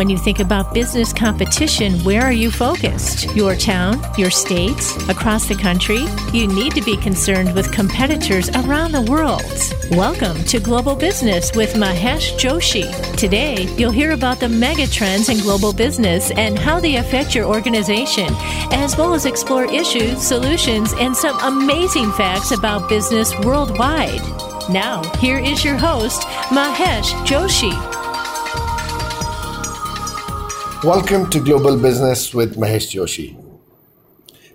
When you think about business competition, where are you focused? Your town, your state, across the country? You need to be concerned with competitors around the world. Welcome to Global Business with Mahesh Joshi. Today, you'll hear about the mega trends in global business and how they affect your organization, as well as explore issues, solutions, and some amazing facts about business worldwide. Now, here is your host, Mahesh Joshi. Welcome to Global Business with Mahesh Joshi.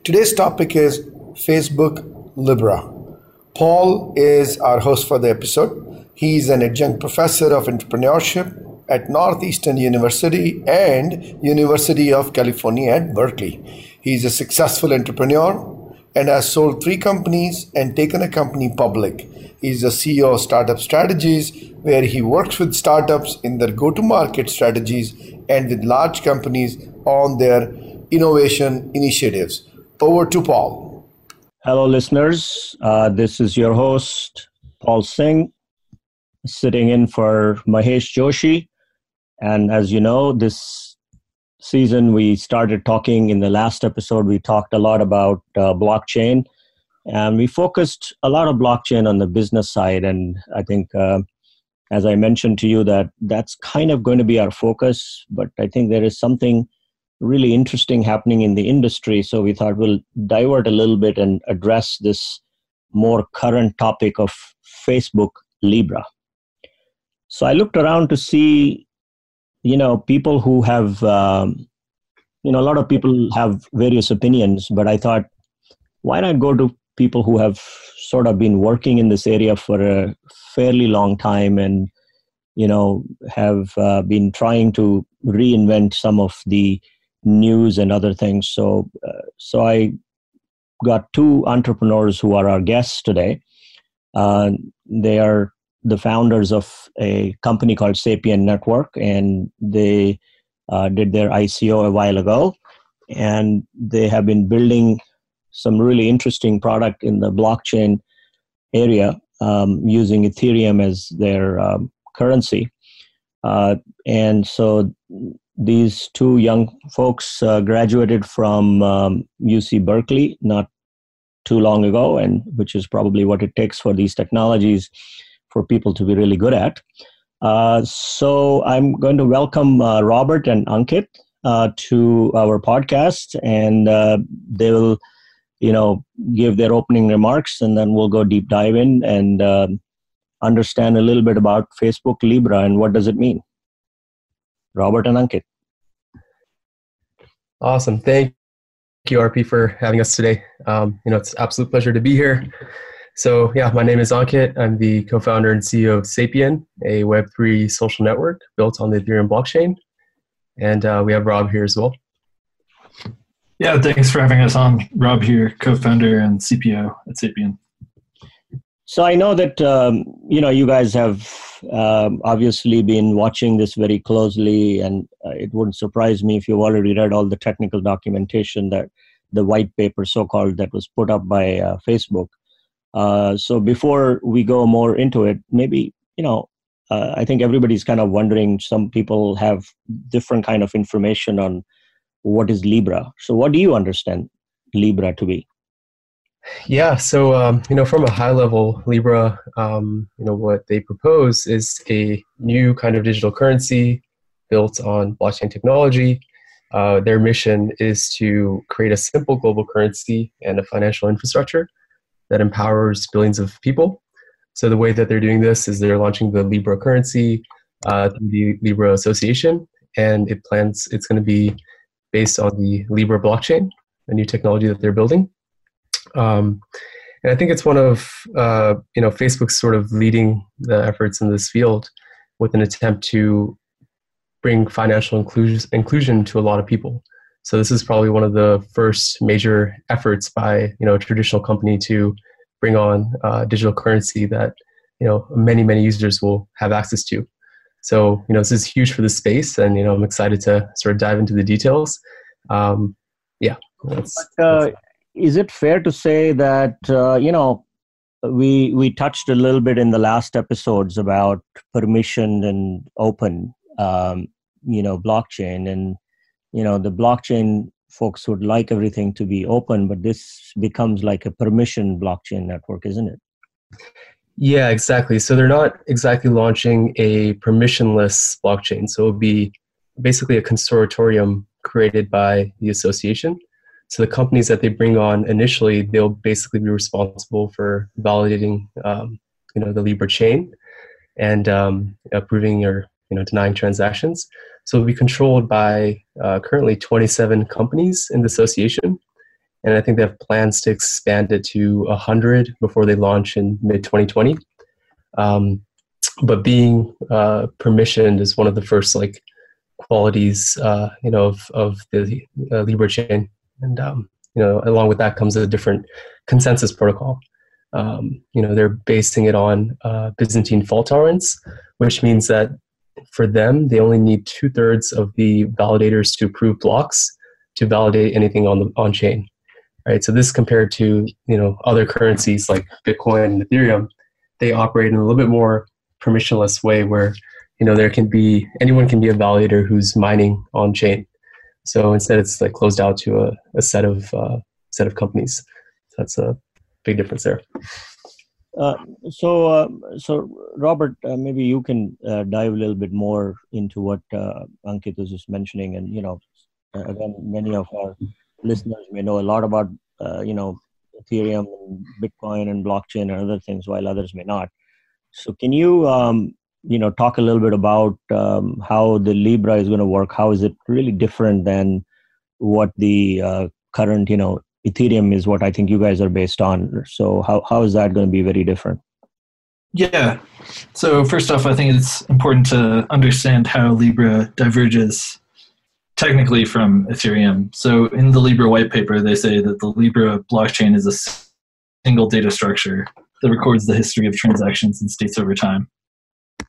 Today's topic is Facebook Libra. Paul is our host for the episode. He's an adjunct professor of entrepreneurship at Northeastern University and University of California at Berkeley. He's a successful entrepreneur and has sold three companies and taken a company public. He's the CEO of Startup Strategies, where he works with startups in their go to market strategies and with large companies on their innovation initiatives. Over to Paul. Hello, listeners. Uh, this is your host, Paul Singh, sitting in for Mahesh Joshi. And as you know, this season we started talking in the last episode, we talked a lot about uh, blockchain. And we focused a lot of blockchain on the business side. And I think uh, as I mentioned to you, that that's kind of going to be our focus. But I think there is something really interesting happening in the industry. So we thought we'll divert a little bit and address this more current topic of Facebook Libra. So I looked around to see, you know, people who have, um, you know, a lot of people have various opinions, but I thought, why not go to people who have sort of been working in this area for a fairly long time and you know have uh, been trying to reinvent some of the news and other things. So uh, so i got two entrepreneurs who are our guests today. Uh, they are the founders of a company called sapien network and they uh, did their ico a while ago. And they have been building some really interesting product in the blockchain area um, using Ethereum as their um, currency. Uh, and so these two young folks uh, graduated from um, UC Berkeley not too long ago, and which is probably what it takes for these technologies for people to be really good at. Uh, so I'm going to welcome uh, Robert and Ankit uh, to our podcast, and uh, they will you know give their opening remarks and then we'll go deep dive in and uh, understand a little bit about facebook libra and what does it mean. Robert and ankit. Awesome. Thank you rp for having us today. Um, you know it's absolute pleasure to be here. So yeah my name is ankit. I'm the co-founder and ceo of sapien a web3 social network built on the ethereum blockchain. And uh, we have rob here as well yeah, thanks for having us on. Rob here, co-founder and CPO at Sapien. So I know that um, you know you guys have um, obviously been watching this very closely, and uh, it wouldn't surprise me if you've already read all the technical documentation that the white paper, so-called, that was put up by uh, Facebook. Uh, so before we go more into it, maybe you know uh, I think everybody's kind of wondering. Some people have different kind of information on what is Libra. So, what do you understand Libra to be? Yeah, so um, you know, from a high level, Libra, um, you know, what they propose is a new kind of digital currency built on blockchain technology. Uh, their mission is to create a simple global currency and a financial infrastructure that empowers billions of people. So the way that they're doing this is they're launching the Libra currency uh, through the Libra Association, and it plans it's going to be based on the Libra blockchain, a new technology that they're building. Um, and I think it's one of uh, you know Facebook's sort of leading the efforts in this field with an attempt to bring financial inclusion to a lot of people. So this is probably one of the first major efforts by you know a traditional company to bring on uh, digital currency that you know many many users will have access to. So, you know, this is huge for the space, and you know, I'm excited to sort of dive into the details. Um, yeah. That's, but, uh, is it fair to say that uh, you know we we touched a little bit in the last episodes about permission and open, um, you know blockchain and you know the blockchain folks would like everything to be open but this becomes like a permission blockchain network isn't it yeah exactly. So they're not exactly launching a permissionless blockchain. So it would be basically a consortium created by the association. So the companies that they bring on initially they'll basically be responsible for validating um, you know the libra chain and um, approving or you know denying transactions. So it'll be controlled by uh, currently 27 companies in the association, and I think they have plans to expand it to 100 before they launch in mid 2020. Um, but being uh, permissioned is one of the first like qualities uh, you know of, of the uh, Libra chain, and um, you know along with that comes a different consensus protocol. Um, you know they're basing it on uh, Byzantine fault tolerance, which means that for them, they only need two thirds of the validators to approve blocks to validate anything on the on chain. Right. So this compared to you know other currencies like Bitcoin and Ethereum, they operate in a little bit more permissionless way where you know there can be anyone can be a validator who's mining on chain. So instead, it's like closed out to a, a set of uh, set of companies. So that's a big difference there. Uh, so, uh, so Robert, uh, maybe you can uh, dive a little bit more into what uh, Ankit was just mentioning, and you know, again, many of our listeners may know a lot about you know Ethereum, and Bitcoin, and blockchain, and other things, while others may not. So, can you um, you know talk a little bit about um, how the Libra is going to work? How is it really different than what the current you know Ethereum is what I think you guys are based on. So how how is that going to be very different? Yeah. So first off, I think it's important to understand how Libra diverges technically from Ethereum. So in the Libra white paper, they say that the Libra blockchain is a single data structure that records the history of transactions and states over time,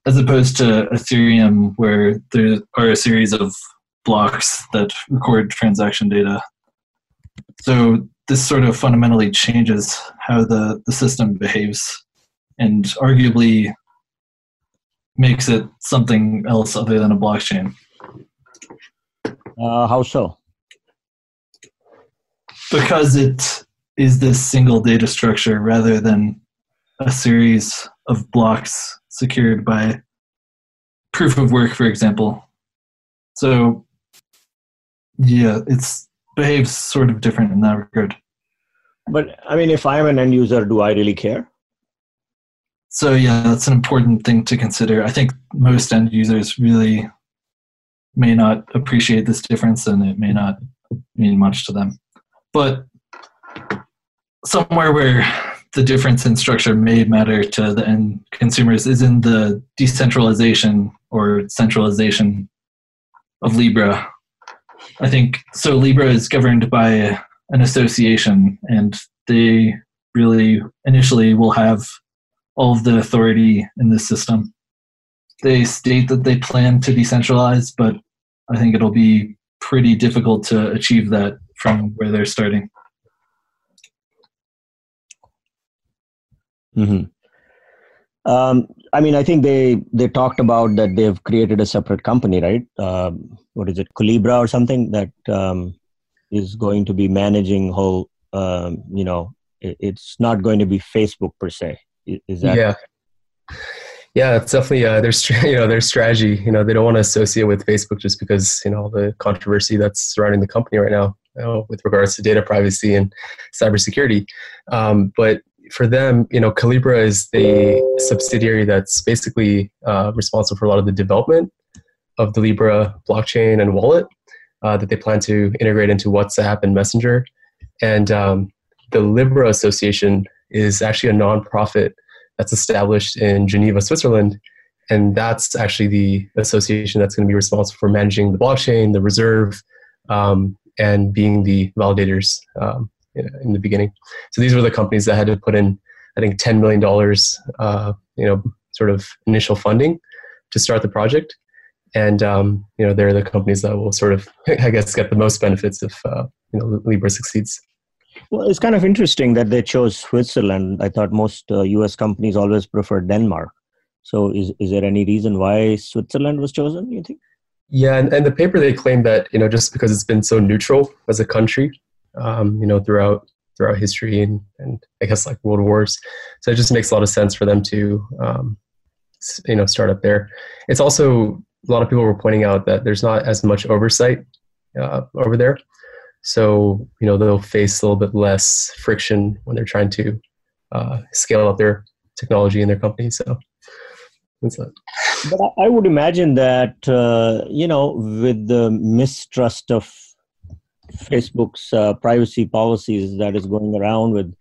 as opposed to Ethereum, where there are a series of blocks that record transaction data so this sort of fundamentally changes how the, the system behaves and arguably makes it something else other than a blockchain. Uh, how so? Because it is this single data structure rather than a series of blocks secured by proof of work, for example. So, yeah, it's behaves sort of different in that regard. But I mean, if I'm an end user, do I really care? So yeah, that's an important thing to consider. I think most end users really may not appreciate this difference, and it may not mean much to them. But somewhere where the difference in structure may matter to the end consumers is in the decentralization or centralization of Libra I think so. Libra is governed by an association, and they really initially will have all of the authority in the system. They state that they plan to decentralize, but I think it'll be pretty difficult to achieve that from where they're starting. Mm-hmm. Um, I mean, I think they they talked about that they've created a separate company, right? Um, what is it, Calibra or something that um, is going to be managing whole. Um, you know, it, it's not going to be Facebook per se. Is that? Yeah. Yeah, it's definitely uh, their you know their strategy. You know, they don't want to associate with Facebook just because you know the controversy that's surrounding the company right now you know, with regards to data privacy and cybersecurity. Um, but for them, you know, Calibra is the subsidiary that's basically uh, responsible for a lot of the development of the Libra blockchain and wallet uh, that they plan to integrate into WhatsApp and Messenger. And um, the Libra Association is actually a nonprofit that's established in Geneva, Switzerland. And that's actually the association that's going to be responsible for managing the blockchain, the reserve, um, and being the validators um, in the beginning. So these were the companies that had to put in, I think, ten million dollars, uh, you know, sort of initial funding to start the project, and um, you know, they're the companies that will sort of, I guess, get the most benefits if uh, you know Libra succeeds. Well, it's kind of interesting that they chose Switzerland. I thought most uh, U.S. companies always prefer Denmark. So, is is there any reason why Switzerland was chosen? You think? Yeah, and, and the paper they claim that you know just because it's been so neutral as a country, um, you know, throughout throughout history and and I guess like world wars, so it just makes a lot of sense for them to um, you know start up there. It's also a lot of people were pointing out that there's not as much oversight uh, over there, so you know they'll face a little bit less friction when they're trying to uh, scale up their technology in their company. So that. but I would imagine that uh, you know, with the mistrust of Facebook's uh, privacy policies that is going around, with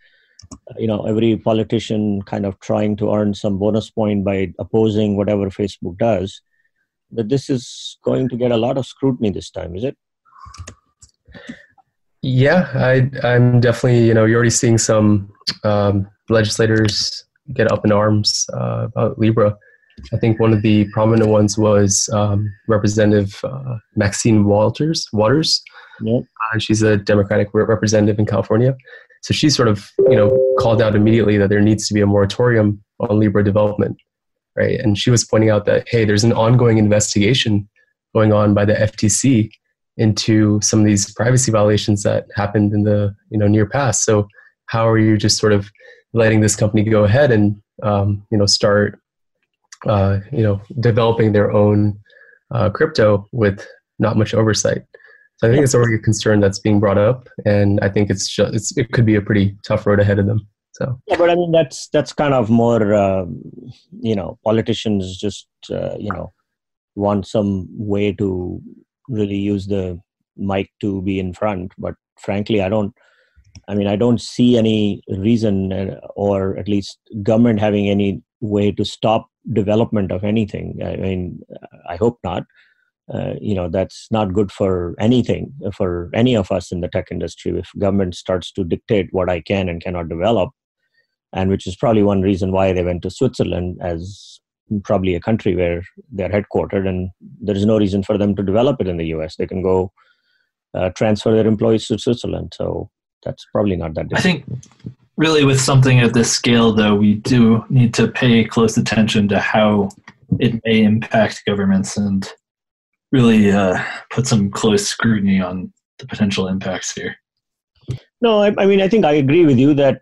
you know every politician kind of trying to earn some bonus point by opposing whatever Facebook does, that this is going to get a lot of scrutiny this time, is it? Yeah, I, I'm definitely you know you're already seeing some um, legislators get up in arms uh, about Libra I think one of the prominent ones was um, Representative uh, Maxine Walters. Waters. Yep. Uh, she's a Democratic representative in California. So she sort of, you know, called out immediately that there needs to be a moratorium on Libra development, right? And she was pointing out that hey, there's an ongoing investigation going on by the FTC into some of these privacy violations that happened in the you know near past. So how are you just sort of letting this company go ahead and um, you know start uh, you know, developing their own uh, crypto with not much oversight. So I think it's already a concern that's being brought up, and I think it's just it's, it could be a pretty tough road ahead of them. So yeah, but I mean that's that's kind of more uh, you know politicians just uh, you know want some way to really use the mic to be in front, but frankly, I don't. I mean, I don't see any reason, uh, or at least government having any way to stop development of anything. I mean, I hope not. Uh, you know, that's not good for anything for any of us in the tech industry. If government starts to dictate what I can and cannot develop, and which is probably one reason why they went to Switzerland as probably a country where they're headquartered, and there is no reason for them to develop it in the U.S. They can go uh, transfer their employees to Switzerland. So that's probably not that. Different. I think really with something at this scale though we do need to pay close attention to how it may impact governments and really uh, put some close scrutiny on the potential impacts here no I, I, mean i think i agree with you that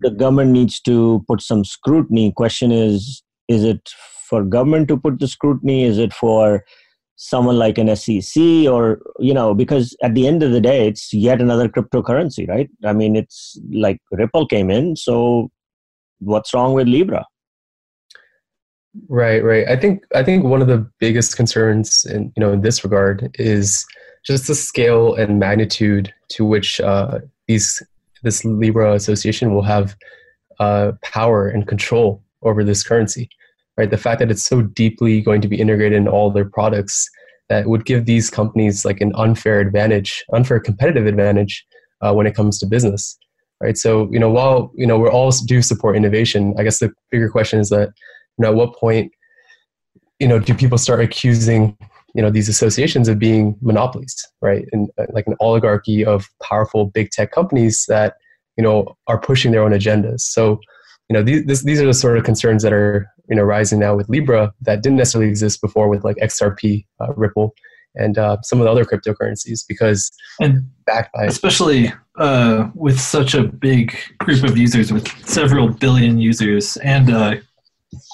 the government needs to put some scrutiny question is is it for government to put the scrutiny? Is it for someone like an SEC or you know because at the end of the day it's yet another cryptocurrency right? I mean it's like ripple came in so what's wrong with libra? Right right. I think i think one of the biggest concerns in you know in this regard is just the scale and magnitude to which uh, these this libra association will have uh, power and control over this currency right? The fact that it's so deeply going to be integrated in all their products that would give these companies like an unfair advantage, unfair competitive advantage uh, when it comes to business, right? So you know, while you know we're all do support innovation, I guess the bigger question is that you know at what point you know do people start accusing you know these associations of being monopolies, right? And uh, like an oligarchy of powerful big tech companies that you know are pushing their own agendas. So you know these this, these are the sort of concerns that are you know rising now with Libra that didn't necessarily exist before with like XRP, uh, Ripple, and uh, some of the other cryptocurrencies because and backed by especially uh, with such a big group of users with several billion users and uh,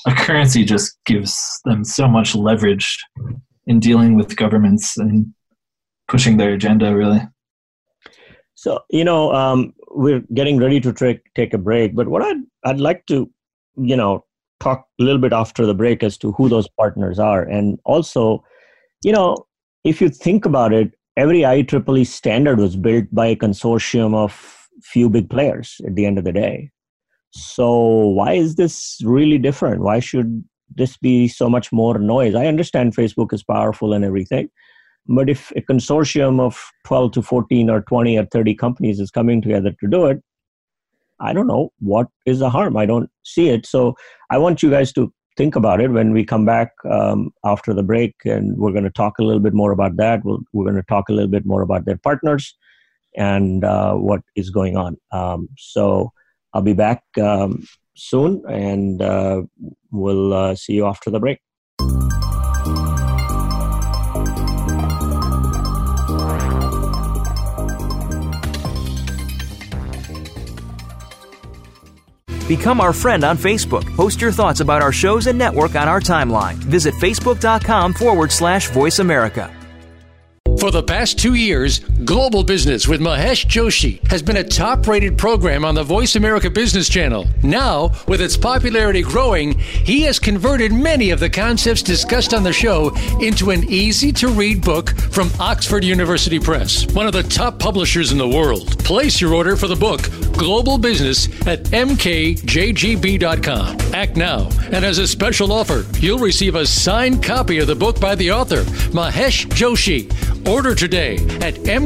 a currency just gives them so much leverage in dealing with governments and pushing their agenda really. So you know um, we're getting ready to take take a break but what i'd i'd like to you know talk a little bit after the break as to who those partners are. And also, you know, if you think about it, every IEEE standard was built by a consortium of few big players at the end of the day. So why is this really different? Why should this be so much more noise? I understand Facebook is powerful and everything, but if a consortium of 12 to 14 or 20 or 30 companies is coming together to do it, I don't know what is the harm. I don't see it. So I want you guys to think about it when we come back um, after the break, and we're going to talk a little bit more about that. we we are going to talk a little bit more about their partners and uh, what is going on. Um, so I'll be back um, soon, and uh, we'll uh, see you after the break. Become our friend on Facebook. Post your thoughts about our shows and network on our timeline. Visit facebook.com forward slash voice America. For the past two years, Global Business with Mahesh Joshi has been a top rated program on the Voice America Business Channel. Now, with its popularity growing, he has converted many of the concepts discussed on the show into an easy to read book from Oxford University Press, one of the top publishers in the world. Place your order for the book Global Business at mkjgb.com. Act now, and as a special offer, you'll receive a signed copy of the book by the author, Mahesh Joshi. Order today at mkjgb.com.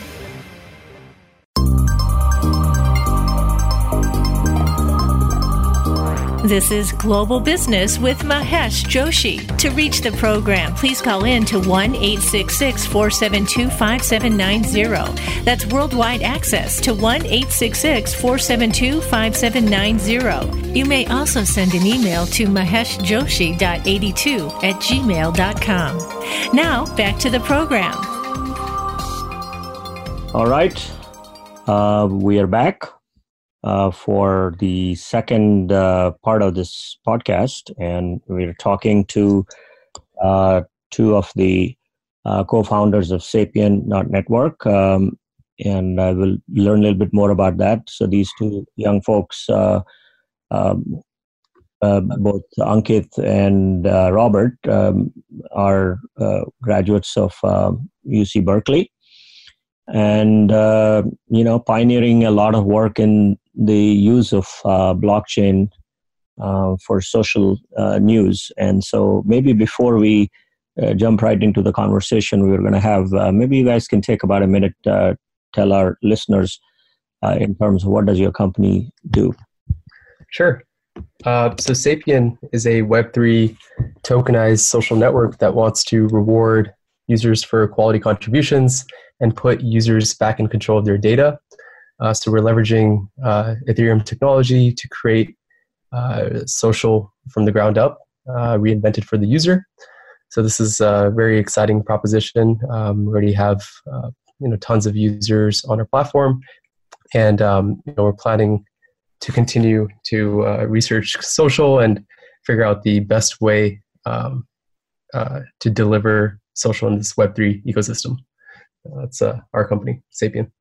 This is Global Business with Mahesh Joshi. To reach the program, please call in to 1 866 472 5790. That's worldwide access to 1 866 472 5790. You may also send an email to maheshjoshi.82 at gmail.com. Now, back to the program. All right. Uh, we are back uh, for the second uh, part of this podcast, and we're talking to uh, two of the uh, co-founders of Sapien not Network, um, and I will learn a little bit more about that. So these two young folks, uh, um, uh, both Ankit and Robert, um, are graduates of UC Berkeley and uh, you know pioneering a lot of work in the use of uh, blockchain uh, for social uh, news. And so maybe before we uh, jump right into the conversation we are going to have, uh, maybe you guys can take about a minute, tell our listeners in terms of what does your company do. Sure. so Sapien is a Web3 tokenized social network that wants to reward users for quality contributions and put users back in control of their data uh, so we're leveraging uh, Ethereum technology to create uh, social from the ground up, uh, reinvented for the user. So this is a very exciting proposition. Um, we already have uh, you know tons of users on our platform, and um, you know, we're planning to continue to uh, research social and figure out the best way um, to deliver social in this Web3 ecosystem. That's our company, Sapien.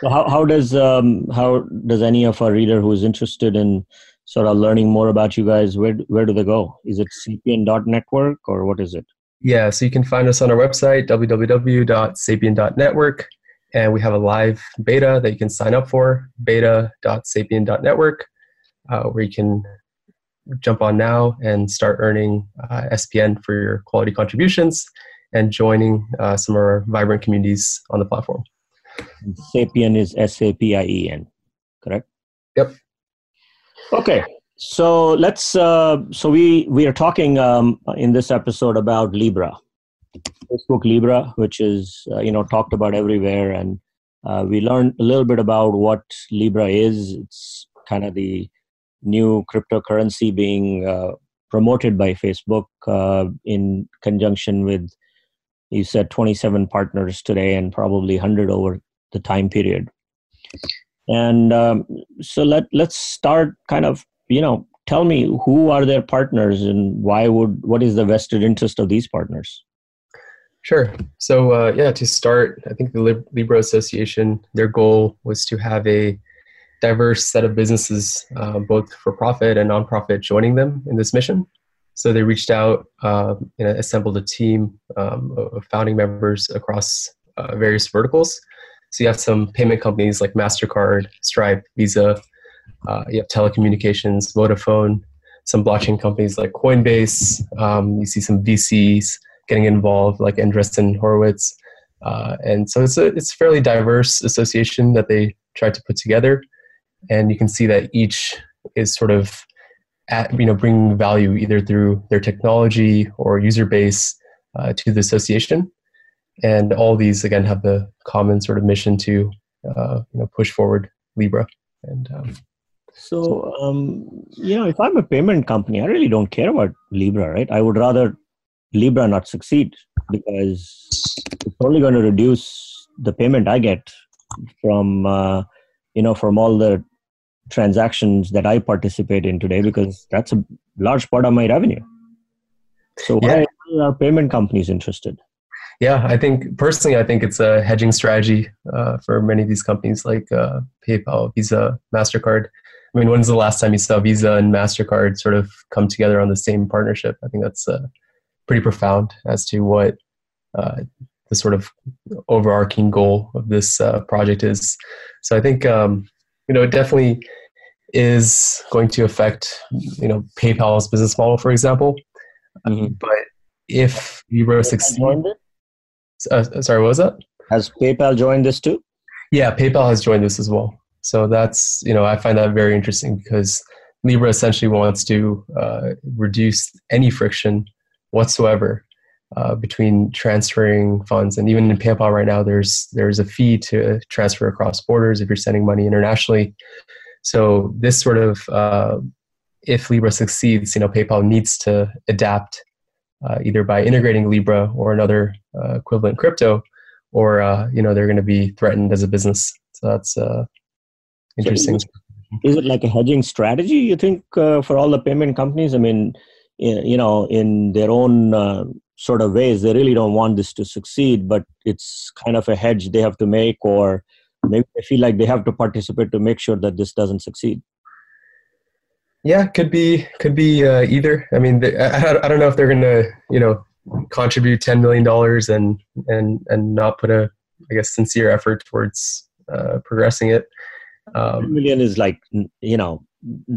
So how how does um, how does any of our reader who is interested in sort of learning more about you guys where where do they go? Is it sapien.network or what is it? Yeah, so you can find us on our website www.sapien.network, and we have a live beta that you can sign up for beta.sapien.network, uh, where you can jump on now and start earning uh, SPN for your quality contributions and joining uh, some of our vibrant communities on the platform. Sapien is S A P I E N, correct? Yep. Okay, so let's. Uh, so we we are talking um, in this episode about Libra, Facebook Libra, which is uh, you know talked about everywhere, and uh, we learned a little bit about what Libra is. It's kind of the new cryptocurrency being uh, promoted by Facebook uh, in conjunction with you said 27 partners today and probably 100 over the time period. And um, so let let's start kind of you know tell me who are their partners and why would what is the vested interest of these partners? Sure. So uh, yeah to start i think the libra association their goal was to have a diverse set of businesses uh, both for profit and nonprofit joining them in this mission so they reached out uh, and assembled a team um, of founding members across uh, various verticals so you have some payment companies like MasterCard, Stripe, Visa. Uh, you have telecommunications, Vodafone, some blockchain companies like Coinbase. Um, you see some VCs getting involved like Andreessen Horowitz. Uh, and so it's a it's a fairly diverse association that they tried to put together. And you can see that each is sort of at, you know bring value either through their technology or user base uh, to the association. And all these again have the common sort of mission to uh, you know push forward Libra. And um, so um, you know, if I'm a payment company, I really don't care about Libra, right? I would rather Libra not succeed because it's only going to reduce the payment I get from uh, you know from all the transactions that I participate in today because that's a large part of my revenue. So why yeah. are payment companies interested? Yeah, I think personally, I think it's a hedging strategy uh, for many of these companies like uh, PayPal, Visa, Mastercard. I mean, when's the last time you saw Visa and Mastercard sort of come together on the same partnership? I think that's uh, pretty profound as to what uh, the sort of overarching goal of this uh, project is. So I think um, you know it definitely is going to affect you know PayPal's business model, for example. Mm-hmm. But if Libra succeeds, uh, sorry, what was that? Has PayPal joined this too? Yeah, PayPal has joined this as well. So that's you know I find that very interesting because Libra essentially wants to uh, reduce any friction whatsoever uh, between transferring funds and even in PayPal right now there's there's a fee to transfer across borders if you're sending money internationally. So this sort of uh, if Libra succeeds, you know PayPal needs to adapt uh, either by integrating Libra or another uh, equivalent crypto, or uh, you know they're going to be threatened as a business. So that's uh, interesting. So is, it, like a hedging strategy? You think for all the payment companies? I mean, you know, in their own sort of ways. They really don't want this to succeed but it's kind of a hedge they have to make or maybe they feel like they have to participate to make sure that this doesn't succeed. Yeah could be could be uh, either. I mean they, I, I don't know if they're gonna you know contribute 10 million dollars and and and not put a i guess sincere effort towards uh, progressing it. Um, million is like you know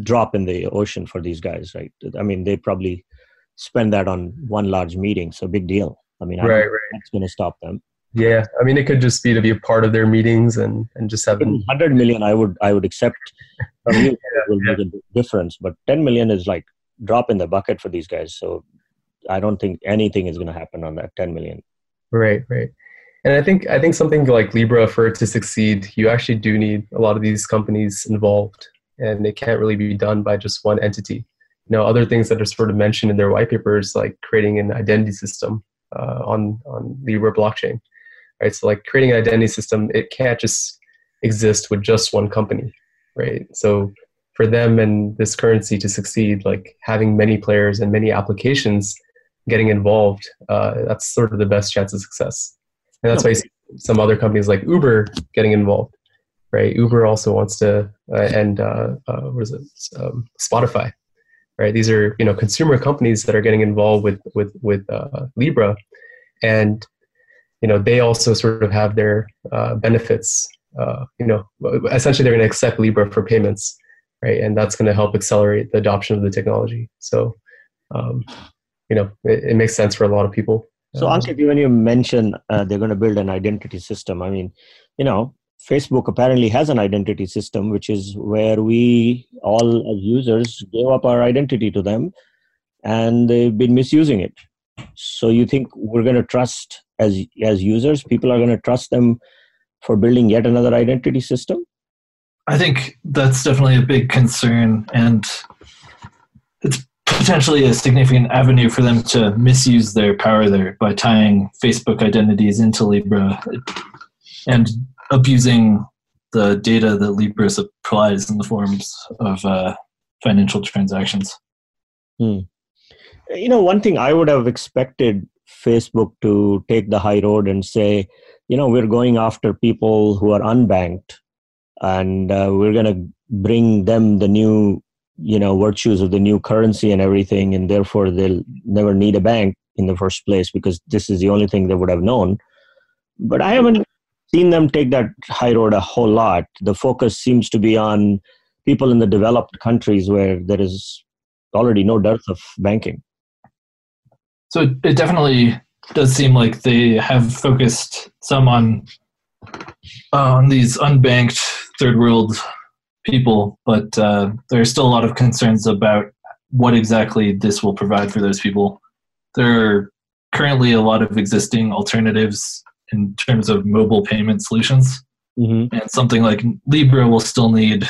drop in the ocean for these guys right? I mean they probably spend that on one large meeting. So big deal. I mean, I right, right. that's going to stop them. Yeah, I mean, it could just be to be a part of their meetings and, and just have hundred million. I would I would accept. From you, yeah, will yeah. make a difference, but ten million is like drop in the bucket for these guys. So I don't think anything is going to happen on that ten million. Right, right. And I think I think something like Libra for it to succeed, you actually do need a lot of these companies involved, and it can't really be done by just one entity you know other things that are sort of mentioned in their white papers like creating an identity system uh, on on libra blockchain right? So like creating an identity system it can't just exist with just one company right? So for them and this currency to succeed like having many players and many applications getting involved uh, that's sort of the best chance of success. And that's why some other companies like uber getting involved right? Uber also wants to uh, and uh, uh what is it? Um, spotify right? These are you know consumer companies that are getting involved with with with uh, Libra, and you know they also sort of have their uh, benefits. Uh, you know, essentially they're going to accept Libra for payments, right? And that's going to help accelerate the adoption of the technology. So, um, you know, it, it, makes sense for a lot of people. So, Ankit, when you mention uh, they're going to build an identity system, I mean, you know, Facebook apparently has an identity system, which is where we all as users gave up our identity to them and they've been misusing it. So you think we're going to trust as as users, people are going to trust them for building yet another identity system? I think that's definitely a big concern and it's potentially a significant avenue for them to misuse their power there by tying Facebook identities into Libra and abusing the data that Libra supplies in the forms of uh, financial transactions. Hmm. You know, one thing I would have expected Facebook to take the high road and say, you know, we're going after people who are unbanked and uh, we're going to bring them the new, you know, virtues of the new currency and everything, and therefore they'll never need a bank in the first place because this is the only thing they would have known. But I haven't seen them take that high road a whole lot. The focus seems to be on people in the developed countries where there is already no dearth of banking. So it definitely does seem like they have focused some on uh, on these unbanked third world people, but uh, there are still a lot of concerns about what exactly this will provide for those people. There are currently a lot of existing alternatives in terms of mobile payment solutions. Mm-hmm. And something like Libra will still need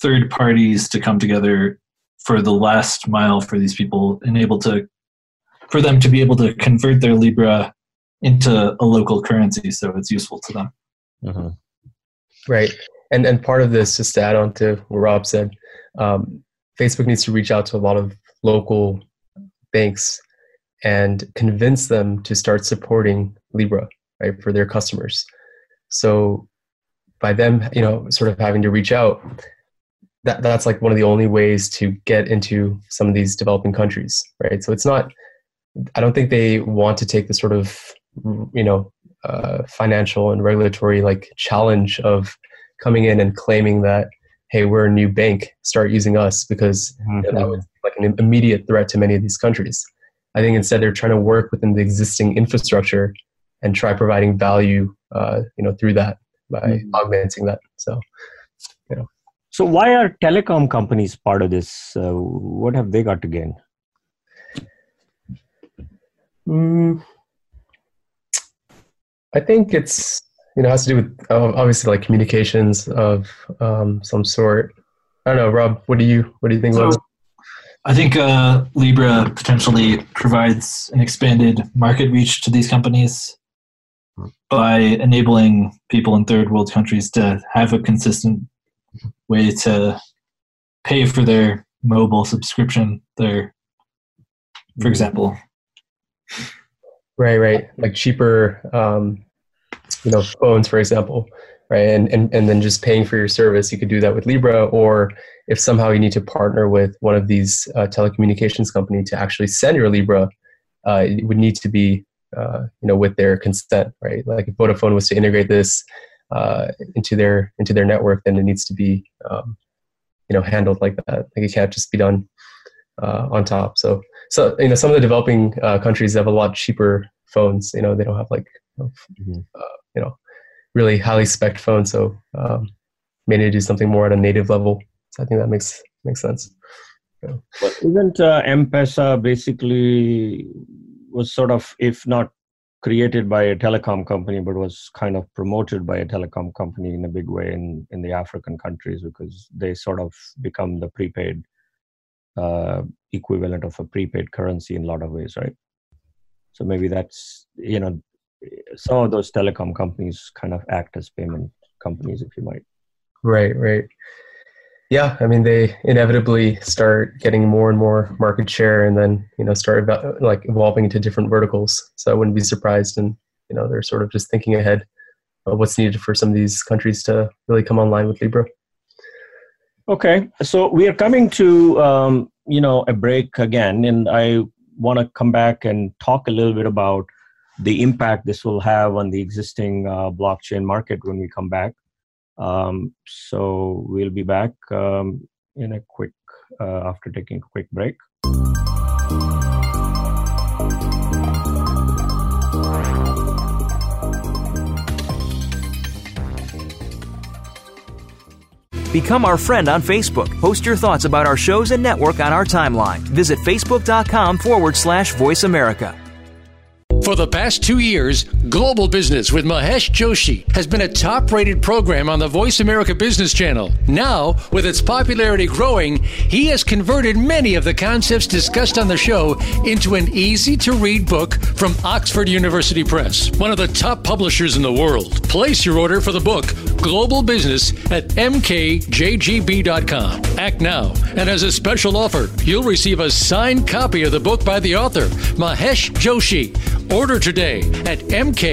third parties to come together for the last mile for these people and able to for them to be able to convert their Libra into a local currency so it's useful to them. Mm-hmm. Right. And and part of this, just to add on to what Rob said, um, Facebook needs to reach out to a lot of local banks and convince them to start supporting Libra, right, for their customers. So by them, you know, sort of having to reach out, that that's like one of the only ways to get into some of these developing countries, right? So it's not. I don't think they want to take the sort of, you know, uh, financial and regulatory like challenge of coming in and claiming that hey, we're a new bank, start using us because mm-hmm. you know, that would like an immediate threat to many of these countries. I think instead they're trying to work within the existing infrastructure and try providing value, uh, you know, through that by mm-hmm. augmenting that. So, you know. So why are telecom companies part of this? Uh, what have they got to gain? Mm, I think it's you know has to do with obviously like communications of um, some sort. I don't know, Rob. What do you what do you think so, about? I think uh, Libra potentially provides an expanded market reach to these companies by enabling people in third world countries to have a consistent way to pay for their mobile subscription. Their, for example, right, right, like cheaper, um, you know, phones, for example, right, and and and then just paying for your service. You could do that with Libra, or if somehow you need to partner with one of these uh, telecommunications company to actually send your Libra, uh, it would need to be uh, you know with their consent, right? Like if Vodafone was to integrate this uh, into their into their network, then it needs to be um, you know handled like that. Like it can't just be done uh, on top. So so you know some of the developing uh, countries have a lot cheaper phones. You know they don't have like you know, mm-hmm. you know really highly spec phones. So um, may need to do something more at a native level. So I think that makes makes sense. Yeah. But isn't uh, M-Pesa basically was sort of, if not created by a telecom company, but was kind of promoted by a telecom company in a big way in, in the African countries because they sort of become the prepaid uh, equivalent of a prepaid currency in a lot of ways, right? So maybe that's, you know, some of those telecom companies kind of act as payment companies, if you might. Right, right yeah, I mean, they inevitably start getting more and more market share, and then you know start like evolving into different verticals. So I wouldn't be surprised, and you know they're sort of just thinking ahead of what's needed for some of these countries to really come online with Libra. Okay, so we are coming to um, you know a break again, and I want to come back and talk a little bit about the impact this will have on the existing uh, blockchain market when we come back. Um, so we'll be back um, in a quick uh, after taking a quick break. Become our friend on Facebook. Post your thoughts about our shows and network on our timeline. Visit facebook.com forward slash voice America. For the past two years, Global Business with Mahesh Joshi has been a top rated program on the Voice America Business Channel. Now, with its popularity growing, he has converted many of the concepts discussed on the show into an easy to read book from Oxford University Press, one of the top publishers in the world. Place your order for the book, Global Business, at mkjgb.com. Act now, and as a special offer, you'll receive a signed copy of the book by the author, Mahesh Joshi Order today at mkjgb.com.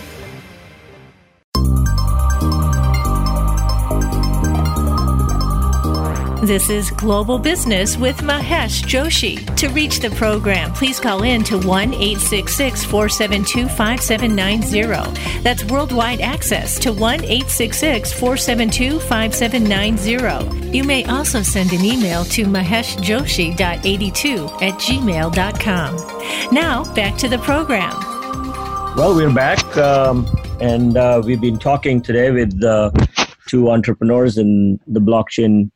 This is Global Business with Mahesh Joshi. To reach the program, please call in to 1 866 472 5790. That's worldwide access to 1 866 472 5790. You may also send an email to maheshjoshi.82 at gmail.com. Now, back to the program. Well, we're back, um, and uh, we've been talking today with uh, two entrepreneurs in the blockchain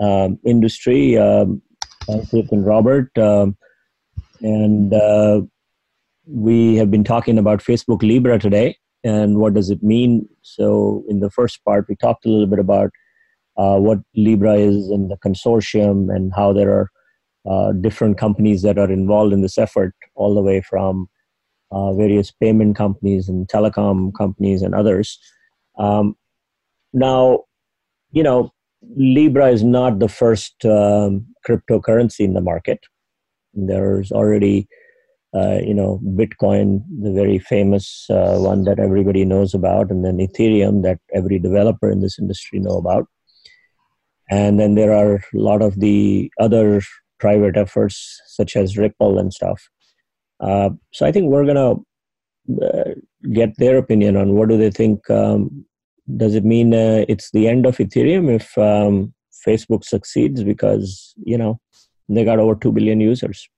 um, industry, um, and Robert. Um, and uh, we have been talking about Facebook Libra today and what does it mean. So, in the first part, we talked a little bit about uh, what Libra is and the consortium and how there are uh, different companies that are involved in this effort, all the way from uh, various payment companies and telecom companies and others. Um, now, you know, Libra is not the first um, cryptocurrency in the market. There's already, uh, you know, Bitcoin, the very famous uh, one that everybody knows about, and then Ethereum that every developer in this industry know about. And then there are a lot of the other private efforts such as Ripple and stuff. Uh, so I think we're gonna uh, get their opinion on what do they think um, does it mean uh, it's the end of ethereum if um, facebook succeeds? Because you know they got over 2 billion users.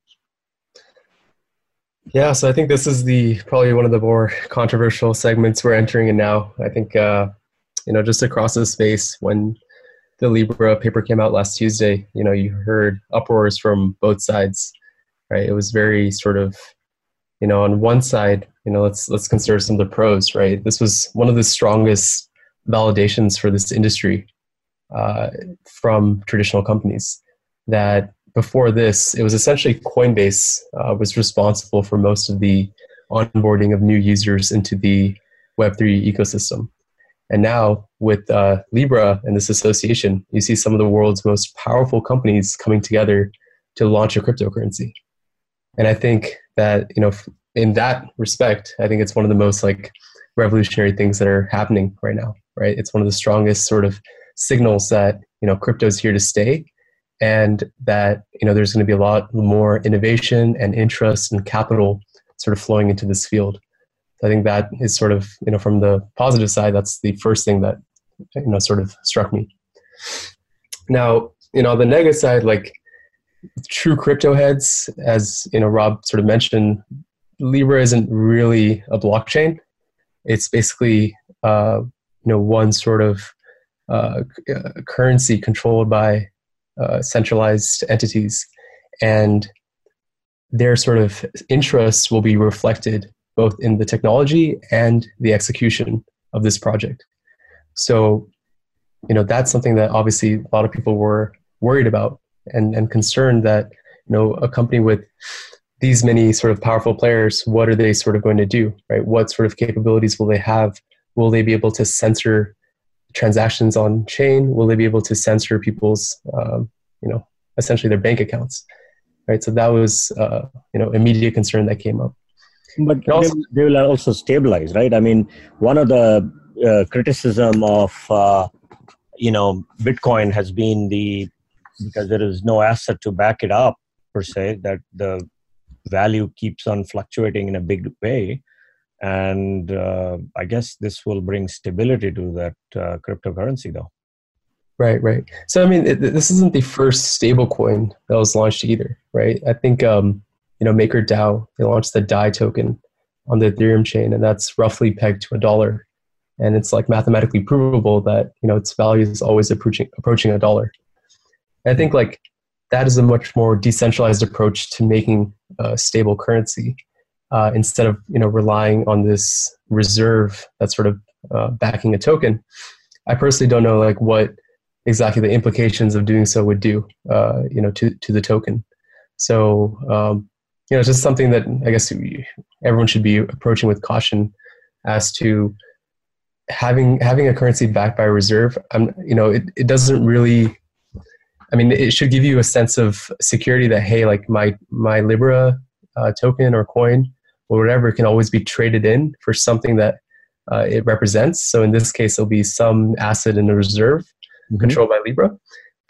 Yeah so i think this is the probably one of the more controversial segments we're entering in now. I think uh, you know just across the space when the libra paper came out last tuesday you know you heard uproars from both sides right? It was very sort of you know on one side you know let's let's consider some of the pros right? This was one of the strongest validations for this industry uh, from traditional companies. That before this, it was essentially Coinbase uh, was responsible for most of the onboarding of new users into the Web3 ecosystem. And now, with uh, Libra and this association, you see some of the world's most powerful companies coming together to launch a cryptocurrency. And I think that, you know, in that respect, I think it's one of the most like revolutionary things that are happening right now right? It's one of the strongest sort of signals that you know crypto is here to stay, and that you know there's going to be a lot more innovation and interest and capital sort of flowing into this field. So I think that is sort of you know from the positive side, that's the first thing that you know sort of struck me. Now you know the negative side, like true crypto heads, as you know Rob sort of mentioned, Libra isn't really a blockchain. It's basically uh, know one sort of uh, uh, currency controlled by uh, centralized entities, and their sort of interests will be reflected both in the technology and the execution of this project. So, you know, that's something that obviously a lot of people were worried about and, and concerned that, you know, a company with these many sort of powerful players, what are they sort of going to do, right? What sort of capabilities will they have Will they be able to censor transactions on chain? Will they be able to censor people's, um, you know, essentially their bank accounts? Right. So that was, uh, you know, immediate concern that came up. But also, they, will also stabilize, right? I mean, one of the uh, criticism of, uh, you know, Bitcoin has been the because there is no asset to back it up per se that the value keeps on fluctuating in a big way and uh, i guess this will bring stability to that uh, cryptocurrency though. Right right. So i mean it, this isn't the first stable coin that was launched either right? I think um, you know makerdao they launched the dai token on the ethereum chain and that's roughly pegged to a dollar. And it's like mathematically provable that you know its value is always approaching approaching a dollar. I think like that is a much more decentralized approach to making a stable currency uh, instead of you know relying on this reserve that's sort of uh, backing a token. I personally don't know like what exactly the implications of doing so would do uh, you know to to the token. So um, you know it's just something that I guess everyone should be approaching with caution as to having having a currency backed by a reserve. I'm, you know it, it doesn't really I mean, it should give you a sense of security that hey, like my my Libra uh, token or coin or whatever can always be traded in for something that uh, it represents. So in this case, it'll be some asset in a reserve mm-hmm. controlled by Libra.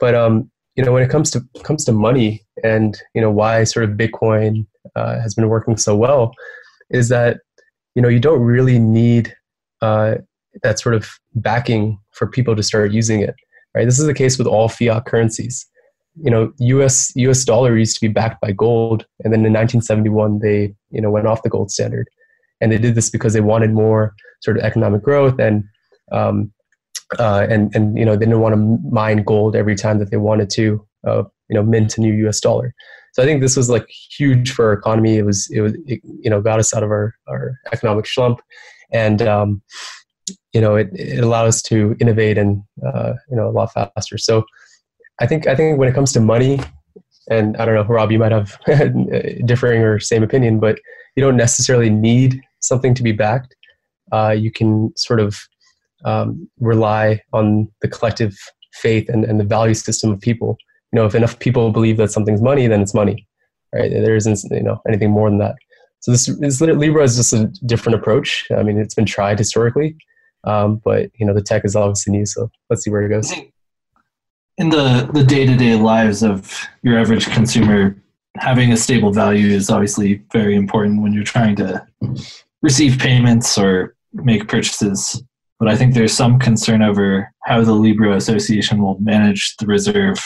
But um, you know when it comes to comes to money and you know why sort of Bitcoin uh, has been working so well is that you know you don't really need uh, that sort of backing for people to start using it right this is the case with all fiat currencies you know us us dollar used to be backed by gold and then in 1971 they you know went off the gold standard. And they did this because they wanted more sort of economic growth and um, uh, and and you know they didn't want to mine gold every time that they wanted to uh, you know mint a new us dollar. So i think this was like huge for our economy. It was it was it, you know got us out of our our economic slump. And um, you know it, it allowed us to innovate and uh, you know a lot faster. So i think i think when it comes to money and i don't know rob you might have differing or same opinion but you don't necessarily need something to be backed. Uh, you can sort of um, rely on the collective faith and, and the value system of people. You know if enough people believe that something's money then it's money right? There isn't you know anything more than that. So this, this libra is just a different approach. I mean it's been tried historically um, but you know the tech is obviously new so let's see where it goes in the the day-to-day lives of your average consumer having a stable value is obviously very important when you're trying to receive payments or make purchases but I think there's some concern over how the Libra Association will manage the reserve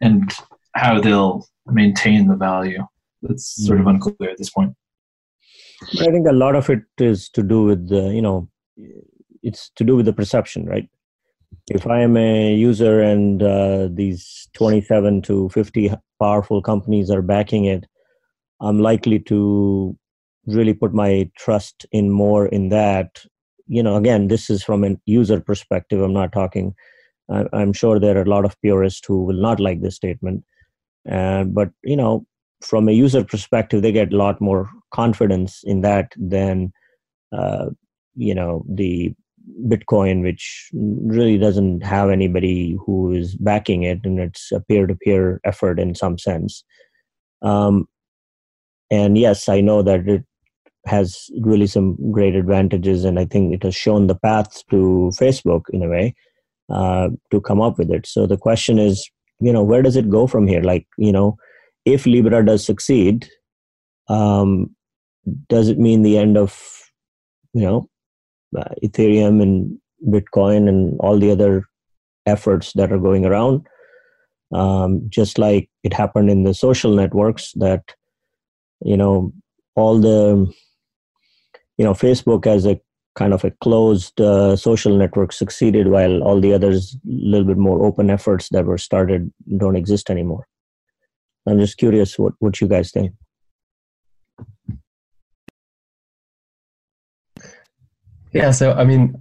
and how they'll maintain the value. It's sort of mm-hmm. unclear at this point. I think a lot of it is to do with the, you know, it's to do with the perception, right? If I am a user and uh, these 27 to 50 powerful companies are backing it, I'm likely to really put my trust in more in that. You know again this is from a user perspective i'm not talking i'm sure there are a lot of purists who will not like this statement. Uh, but you know from a user perspective they get a lot more confidence in that than uh, you know the bitcoin which really doesn't have anybody who is backing it and it's a peer-to-peer effort in some sense um, and yes i know that it has really some great advantages, and I think it has shown the path to Facebook in a way uh, to come up with it. So the question is, you know, where does it go from here? Like, you know, if Libra does succeed, um, does it mean the end of, you know, uh, Ethereum and Bitcoin and all the other efforts that are going around? Um, just like it happened in the social networks that, you know, all the you know facebook as a kind of a closed uh, social network succeeded while all the others a little bit more open efforts that were started don't exist anymore i'm just curious what, what you guys think yeah so i mean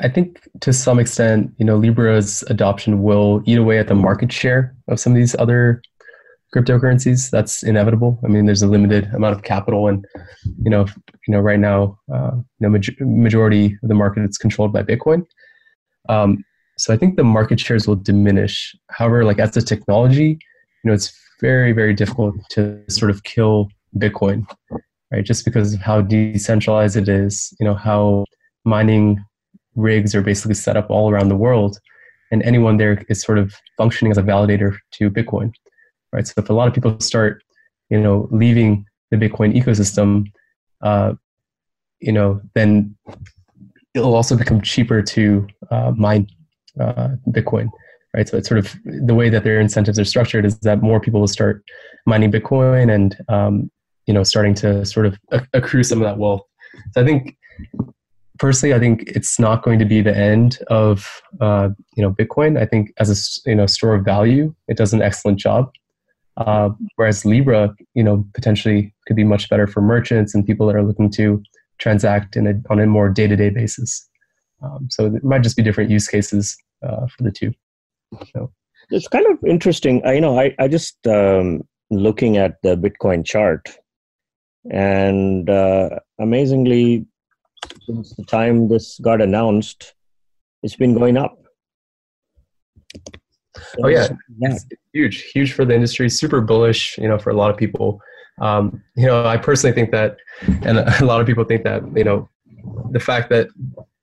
i think to some extent you know libra's adoption will eat away at the market share of some of these other cryptocurrencies. That's inevitable. I mean, there's a limited amount of capital, and you know, you know, right now, uh, you know, maj- majority of the market is controlled by Bitcoin. Um, so I think the market shares will diminish. However, like as a technology, you know, it's very, very difficult to sort of kill Bitcoin, right? Just because of how decentralized it is. You know, how mining rigs are basically set up all around the world, and anyone there is sort of functioning as a validator to Bitcoin right? So if a lot of people start, you know, leaving the Bitcoin ecosystem, uh, you know, then it'll also become cheaper to uh, mine uh, Bitcoin, right? So it's sort of the way that their incentives are structured is that more people will start mining Bitcoin and um, you know starting to sort of accrue some of that wealth. So I think personally, I think it's not going to be the end of uh, you know Bitcoin. I think as a you know store of value, it does an excellent job. Uh, whereas Libra, you know, potentially could be much better for merchants and people that are looking to transact in a, on a more day-to-day basis. Um, so it might just be different use cases uh, for the two. So. It's kind of interesting. I, you know, I, I just um, looking at the Bitcoin chart, and uh, amazingly, since the time this got announced, it's been going up. Oh yeah, yeah. Huge, huge for the industry. Super bullish, you know, for a lot of people. Um, you know, I personally think that, and a lot of people think that, you know, the fact that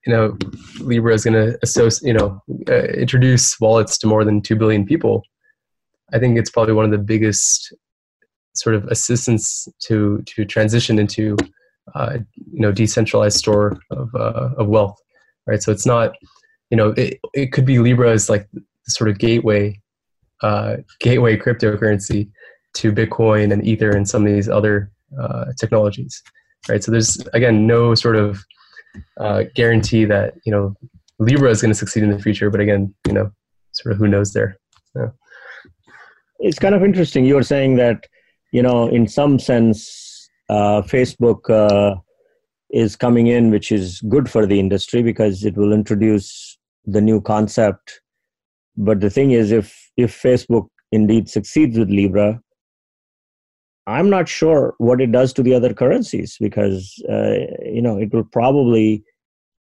you know Libra is going to associate, you know, uh, introduce wallets to more than two billion people, I think it's probably one of the biggest sort of assistance to to transition into uh, you know decentralized store of uh, of wealth, right? So it's not you know it, it could be Libra as like sort of gateway uh, gateway cryptocurrency to Bitcoin and Ether and some of these other uh, technologies, right? So there's again no sort of uh, guarantee that you know Libra is going to succeed in the future, but again, you know, sort of who knows there. Yeah. It's kind of interesting. You're saying that you know, in some sense, uh, Facebook uh, is coming in, which is good for the industry because it will introduce the new concept. But the thing is, if if Facebook indeed succeeds with Libra, I'm not sure what it does to the other currencies because uh, you know it will probably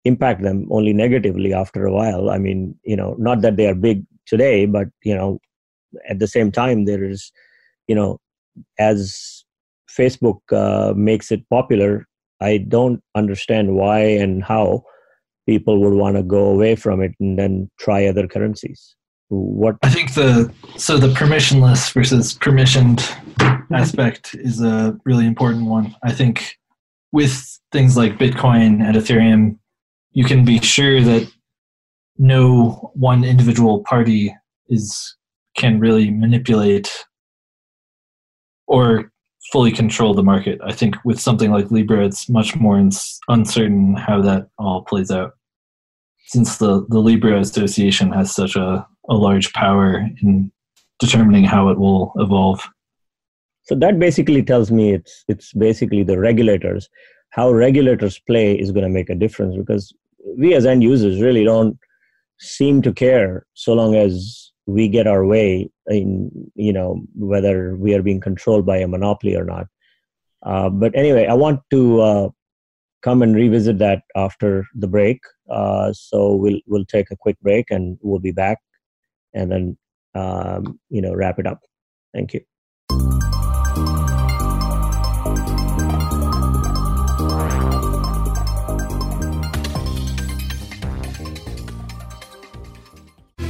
impact them only negatively after a while. I mean, you know, not that they are big today, but you know, at the same time, there is, you know, as Facebook uh, makes it popular, I don't understand why and how people would want to go away from it and then try other currencies. What I think the so the permissionless versus permissioned aspect is a really important one. I think with things like Bitcoin and Ethereum, you can be sure that no one individual party is can really manipulate or fully control the market. I think with something like Libra, it's much more uncertain how that all plays out. Since the, the Libra Association has such a, a large power in determining how it will evolve. So that basically tells me it's it's basically the regulators. How regulators play is going to make a difference because we as end users really don't seem to care so long as we get our way in you know whether we are being controlled by a monopoly or not. Uh, but anyway i want to uh, come and revisit that after the break. Uh, so we'll we'll take a quick break and we'll be back and then um, you know wrap it up. Thank you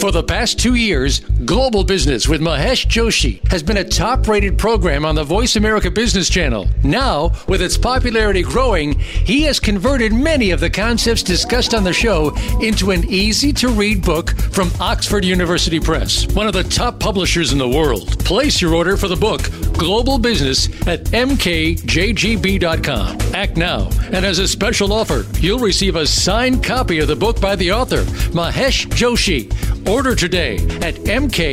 For the past two years, Global Business with Mahesh Joshi has been a top rated program on the Voice America Business Channel. Now, with its popularity growing, he has converted many of the concepts discussed on the show into an easy to read book from Oxford University Press, one of the top publishers in the world. Place your order for the book, Global Business, at mkjgb.com. Act now, and as a special offer, you'll receive a signed copy of the book by the author, Mahesh Joshi. Order today at mkjgb.com.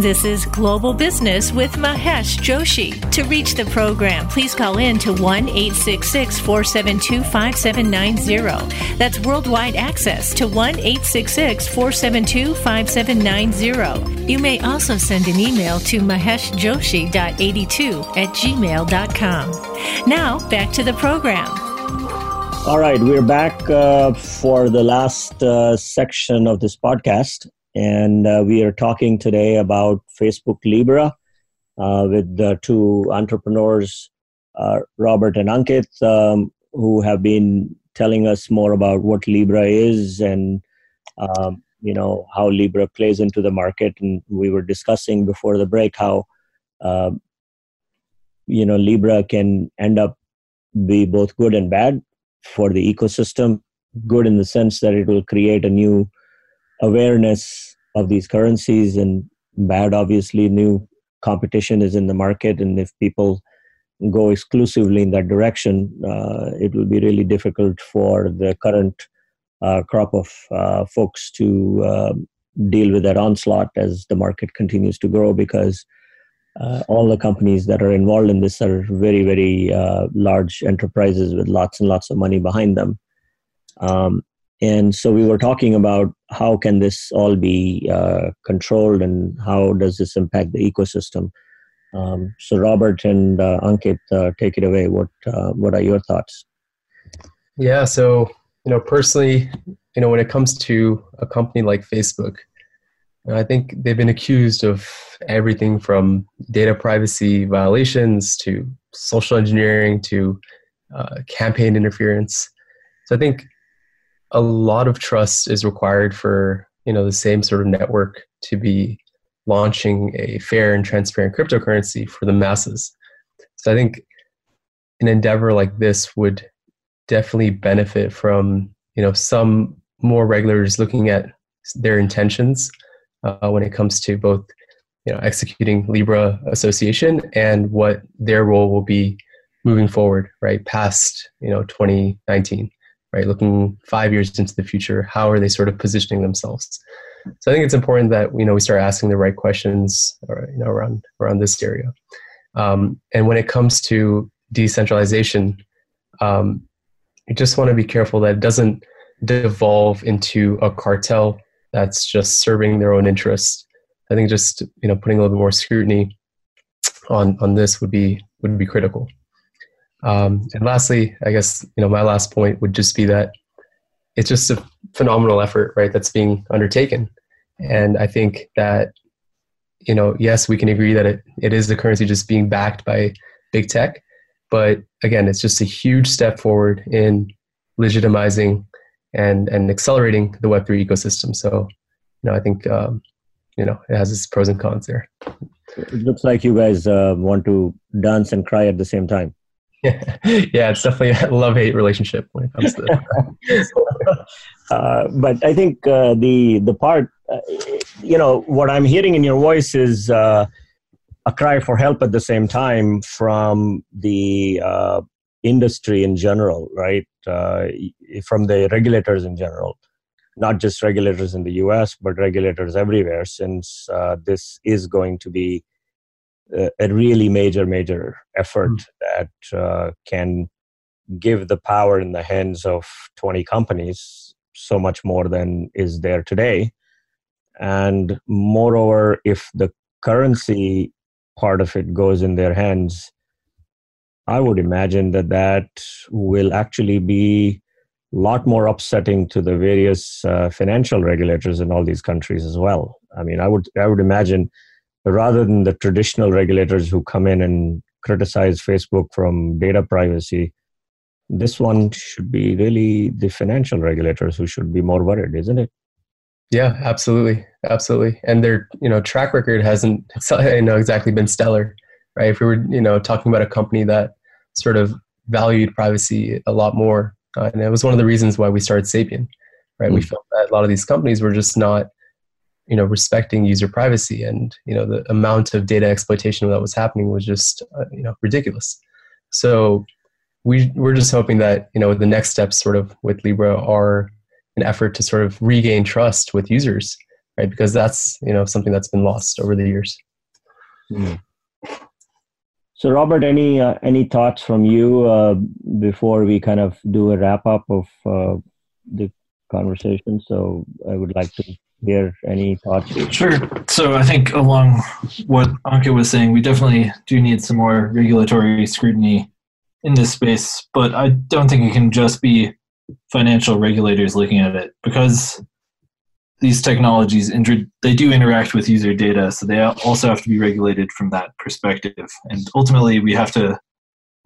This is Global Business with Mahesh Joshi. To reach the program, please call in to 1 866 472 5790. That's worldwide access to 1 866 472 5790. You may also send an email to maheshjoshi.82 at gmail.com. Now, back to the program. All right, we're back uh, for the last uh, section of this podcast and uh, we are talking today about Facebook Libra uh, with the two entrepreneurs, uh, Robert and Ankit, um, who have been telling us more about what Libra is and um, you know how Libra plays into the market. And we were discussing before the break how um, you know Libra can end up be both good and bad for the ecosystem. Good in the sense that it will create a new awareness of these currencies and bad obviously new competition is in the market and if people go exclusively in that direction uh, it will be really difficult for the current uh, crop of uh, folks to uh, deal with that onslaught as the market continues to grow because uh, all the companies that are involved in this are very, very uh, large enterprises with lots and lots of money behind them. Um, and so we were talking about how can this all be uh, controlled and how does this impact the ecosystem. Um, so Robert and uh, Ankit, uh, take it away. What uh, what are your thoughts? Yeah, so you know personally, you know when it comes to a company like Facebook, I think they've been accused of everything from data privacy violations to social engineering to uh, campaign interference. So I think a lot of trust is required for you know the same sort of network to be launching a fair and transparent cryptocurrency for the masses. So I think an endeavor like this would definitely benefit from you know some more regulators looking at their intentions uh, when it comes to both you know executing Libra association and what their role will be moving forward, right past you know 2019, right looking five years into the future. How are they sort of positioning themselves? So I think it's important that you know we start asking the right questions, or, you know, around around this area. Um, and when it comes to decentralization, um, you just want to be careful that it doesn't devolve into a cartel that's just serving their own interests. I think just you know putting a little bit more scrutiny on on this would be would be critical. Um, and lastly, I guess you know my last point would just be that it's just a phenomenal effort, right? That's being undertaken, and I think that you know yes, we can agree that it, it is the currency just being backed by big tech, but again, it's just a huge step forward in legitimizing and and accelerating the Web three ecosystem. So, you know, I think um, you know it has its pros and cons there. It looks like you guys uh, want to dance and cry at the same time. Yeah, yeah, it's definitely a love hate relationship when it comes to. uh, but I think uh, the the part, uh, you know, what I'm hearing in your voice is uh, a cry for help at the same time from the uh, industry in general, right? Uh, from the regulators in general, not just regulators in the US, but regulators everywhere, since this is going to be a, really major, major effort mm. that uh, can give the power in the hands of 20 companies so much more than is there today. And moreover, if the currency part of it goes in their hands, I would imagine that that will actually be a lot more upsetting to the various uh, financial regulators in all these countries as well. I mean, I would I would imagine rather than the traditional regulators who come in and criticize Facebook from data privacy, this one should be really the financial regulators who should be more worried, isn't it? Yeah, absolutely, absolutely. And their you know track record hasn't you know exactly been stellar, right? If we were you know talking about a company that sort of valued privacy a lot more. Uh, and it was one of the reasons why we started Sapien, right? Mm. We felt that a lot of these companies were just not, you know, respecting user privacy, and you know, the amount of data exploitation that was happening was just, uh, you know, ridiculous. So we we're just hoping that you know the next steps, sort of with Libra, are an effort to sort of regain trust with users, right? Because that's you know something that's been lost over the years. Mm. So, Robert, any uh, any thoughts from you uh, before we kind of do a wrap up of uh, the conversation? So, I would like to hear any thoughts. Sure. So, I think along what Ankit was saying, we definitely do need some more regulatory scrutiny in this space, but I don't think it can just be financial regulators looking at it because these technologies they do interact with user data so they also have to be regulated from that perspective and ultimately we have to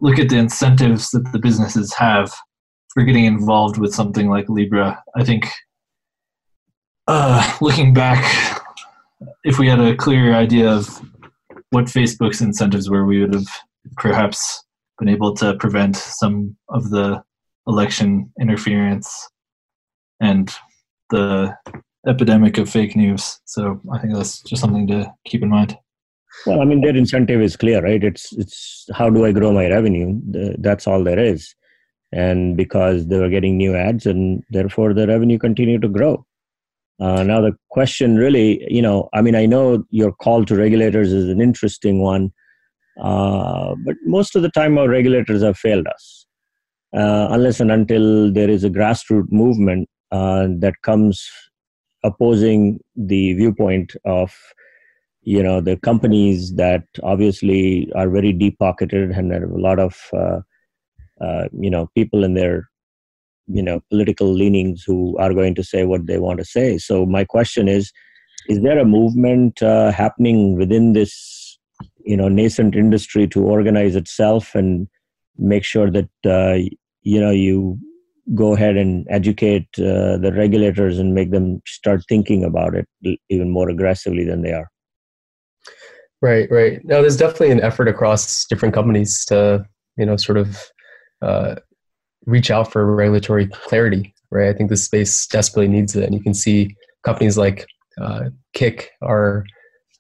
look at the incentives that the businesses have for getting involved with something like libra i think uh, looking back if we had a clear idea of what facebook's incentives were we would have perhaps been able to prevent some of the election interference and the epidemic of fake news. So I think that's just something to keep in mind. Well, I mean, their incentive is clear, right? It's it's how do I grow my revenue? That's all there is. and because they were getting new ads, and therefore the revenue continued to grow. Uh, now the question really, you know, I mean, I know your call to regulators is an interesting one, uh, but most of the time our regulators have failed us, uh, unless and until there is a grassroots movement uh, that comes opposing the viewpoint of you know the companies that obviously are very deep pocketed and have a lot of uh, uh, you know people in their you know political leanings who are going to say what they want to say. So my question is is there a movement uh, happening within this you know nascent industry to organize itself and make sure that uh, you know you go ahead and educate uh, the regulators and make them start thinking about it even more aggressively than they are? Right right. Now there's definitely an effort across different companies to you know sort of uh, reach out for regulatory clarity right i think the space desperately needs it and you can see companies like uh, Kik are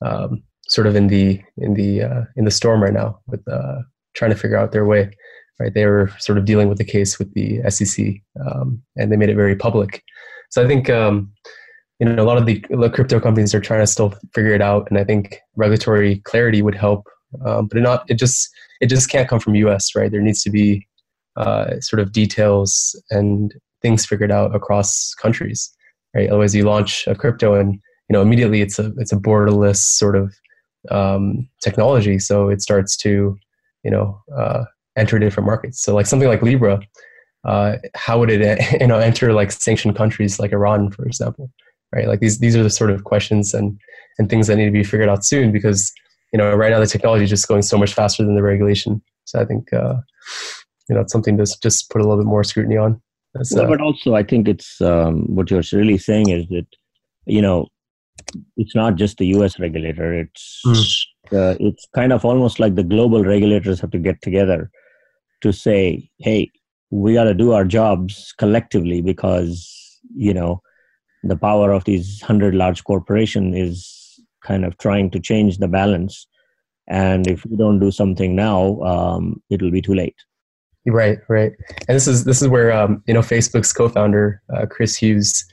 um, sort of in the in the uh, in the storm right now with uh, trying to figure out their way right? They were sort of dealing with the case with the SEC, um, and they made it very public. So I think um, you know a lot of the, the, crypto companies are trying to still figure it out, and I think regulatory clarity would help. Um, but it not it just it just can't come from U.S. right? There needs to be uh, sort of details and things figured out across countries, right? Otherwise, you launch a crypto and you know immediately it's a it's a borderless sort of um, technology, so it starts to you know uh, enter different markets. So like something like Libra, uh, how would it you know enter like sanctioned countries like Iran, for example, right? Like these these are the sort of questions and and things that need to be figured out soon because you know right now the technology is just going so much faster than the regulation. So I think uh, you know it's something to just put a little bit more scrutiny on. well, uh, but also I think it's um, what you're really saying is that you know it's not just the U.S. regulator. It's mm. uh, it's kind of almost like the global regulators have to get together to say, hey, we got to do our jobs collectively because, you know, the power of these 100 large corporation is kind of trying to change the balance. And if we don't do something now, um, it'll be too late. Right, right. And this is this is where um, you know Facebook's co-founder uh, Chris Hughes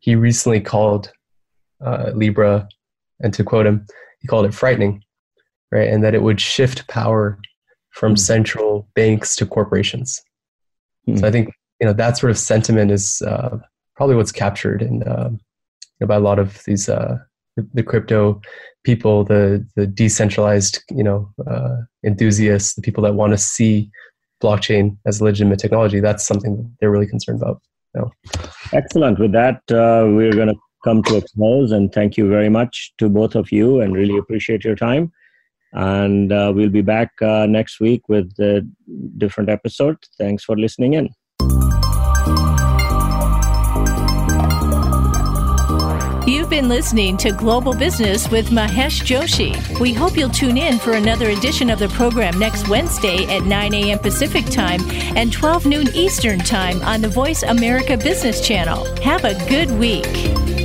he recently called uh, Libra, and to quote him, he called it frightening, right? And that it would shift power from mm. central banks to corporations. Mm. So I think you know that sort of sentiment is uh, probably what's captured in uh, you know, by a lot of these uh, the, the, crypto people, the the decentralized you know uh, enthusiasts, the people that want to see blockchain as legitimate technology. That's something that they're really concerned about. So. Excellent. With that, uh, we're going to come to a close, and thank you very much to both of you, and really appreciate your time. And uh, we'll be back uh, next week with a different episode. Thanks for listening in. Been listening to Global Business with Mahesh Joshi. We hope you'll tune in for another edition of the program next Wednesday at 9 a.m. Pacific Time and 12 noon Eastern Time on the Voice America Business Channel. Have a good week.